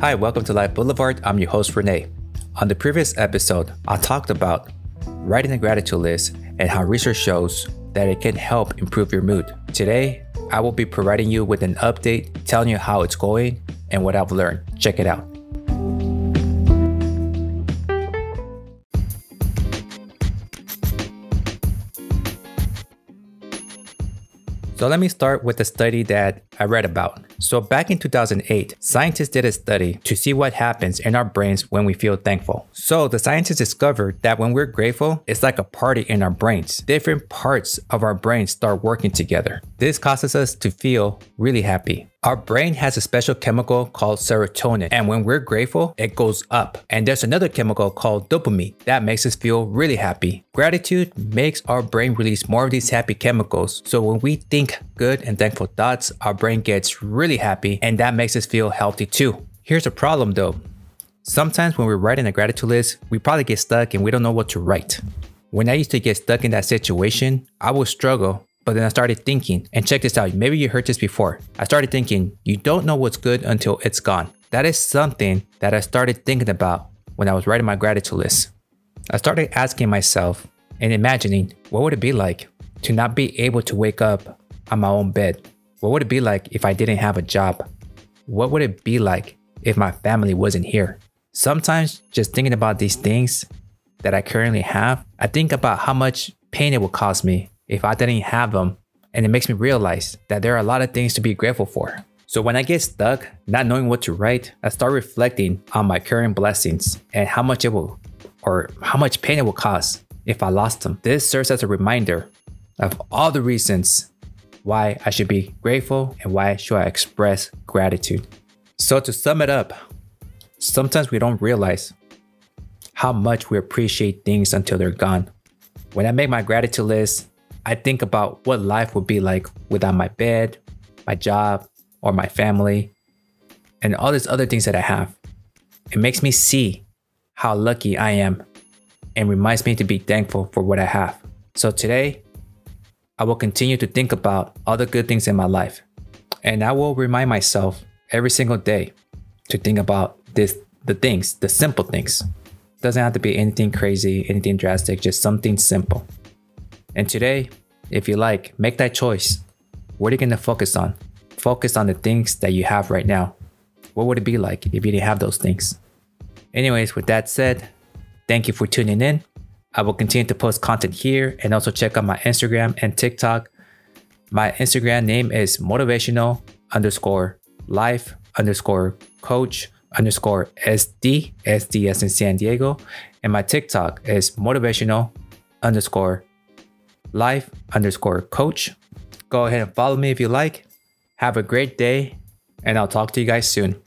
Hi, welcome to Life Boulevard. I'm your host, Rene. On the previous episode, I talked about writing a gratitude list and how research shows that it can help improve your mood. Today, I will be providing you with an update telling you how it's going and what I've learned. Check it out. So let me start with a study that I read about. So back in 2008, scientists did a study to see what happens in our brains when we feel thankful. So the scientists discovered that when we're grateful, it's like a party in our brains. Different parts of our brains start working together. This causes us to feel really happy. Our brain has a special chemical called serotonin, and when we're grateful, it goes up. And there's another chemical called dopamine that makes us feel really happy. Gratitude makes our brain release more of these happy chemicals. So when we think good and thankful thoughts, our brain gets really happy, and that makes us feel healthy too. Here's a problem though. Sometimes when we're writing a gratitude list, we probably get stuck and we don't know what to write. When I used to get stuck in that situation, I would struggle but then I started thinking, and check this out, maybe you heard this before. I started thinking, you don't know what's good until it's gone. That is something that I started thinking about when I was writing my gratitude list. I started asking myself and imagining what would it be like to not be able to wake up on my own bed? What would it be like if I didn't have a job? What would it be like if my family wasn't here? Sometimes just thinking about these things that I currently have, I think about how much pain it would cause me if I didn't have them. And it makes me realize that there are a lot of things to be grateful for. So when I get stuck, not knowing what to write, I start reflecting on my current blessings and how much it will, or how much pain it will cause if I lost them. This serves as a reminder of all the reasons why I should be grateful and why should I express gratitude. So to sum it up, sometimes we don't realize how much we appreciate things until they're gone. When I make my gratitude list, I think about what life would be like without my bed, my job, or my family, and all these other things that I have. It makes me see how lucky I am and reminds me to be thankful for what I have. So today, I will continue to think about all the good things in my life. And I will remind myself every single day to think about this the things, the simple things. Doesn't have to be anything crazy, anything drastic, just something simple. And today, if you like, make that choice. What are you going to focus on? Focus on the things that you have right now. What would it be like if you didn't have those things? Anyways, with that said, thank you for tuning in. I will continue to post content here and also check out my Instagram and TikTok. My Instagram name is motivational underscore life underscore coach underscore SD, SD as in San Diego. And my TikTok is motivational underscore life underscore coach. Go ahead and follow me if you like. Have a great day, and I'll talk to you guys soon.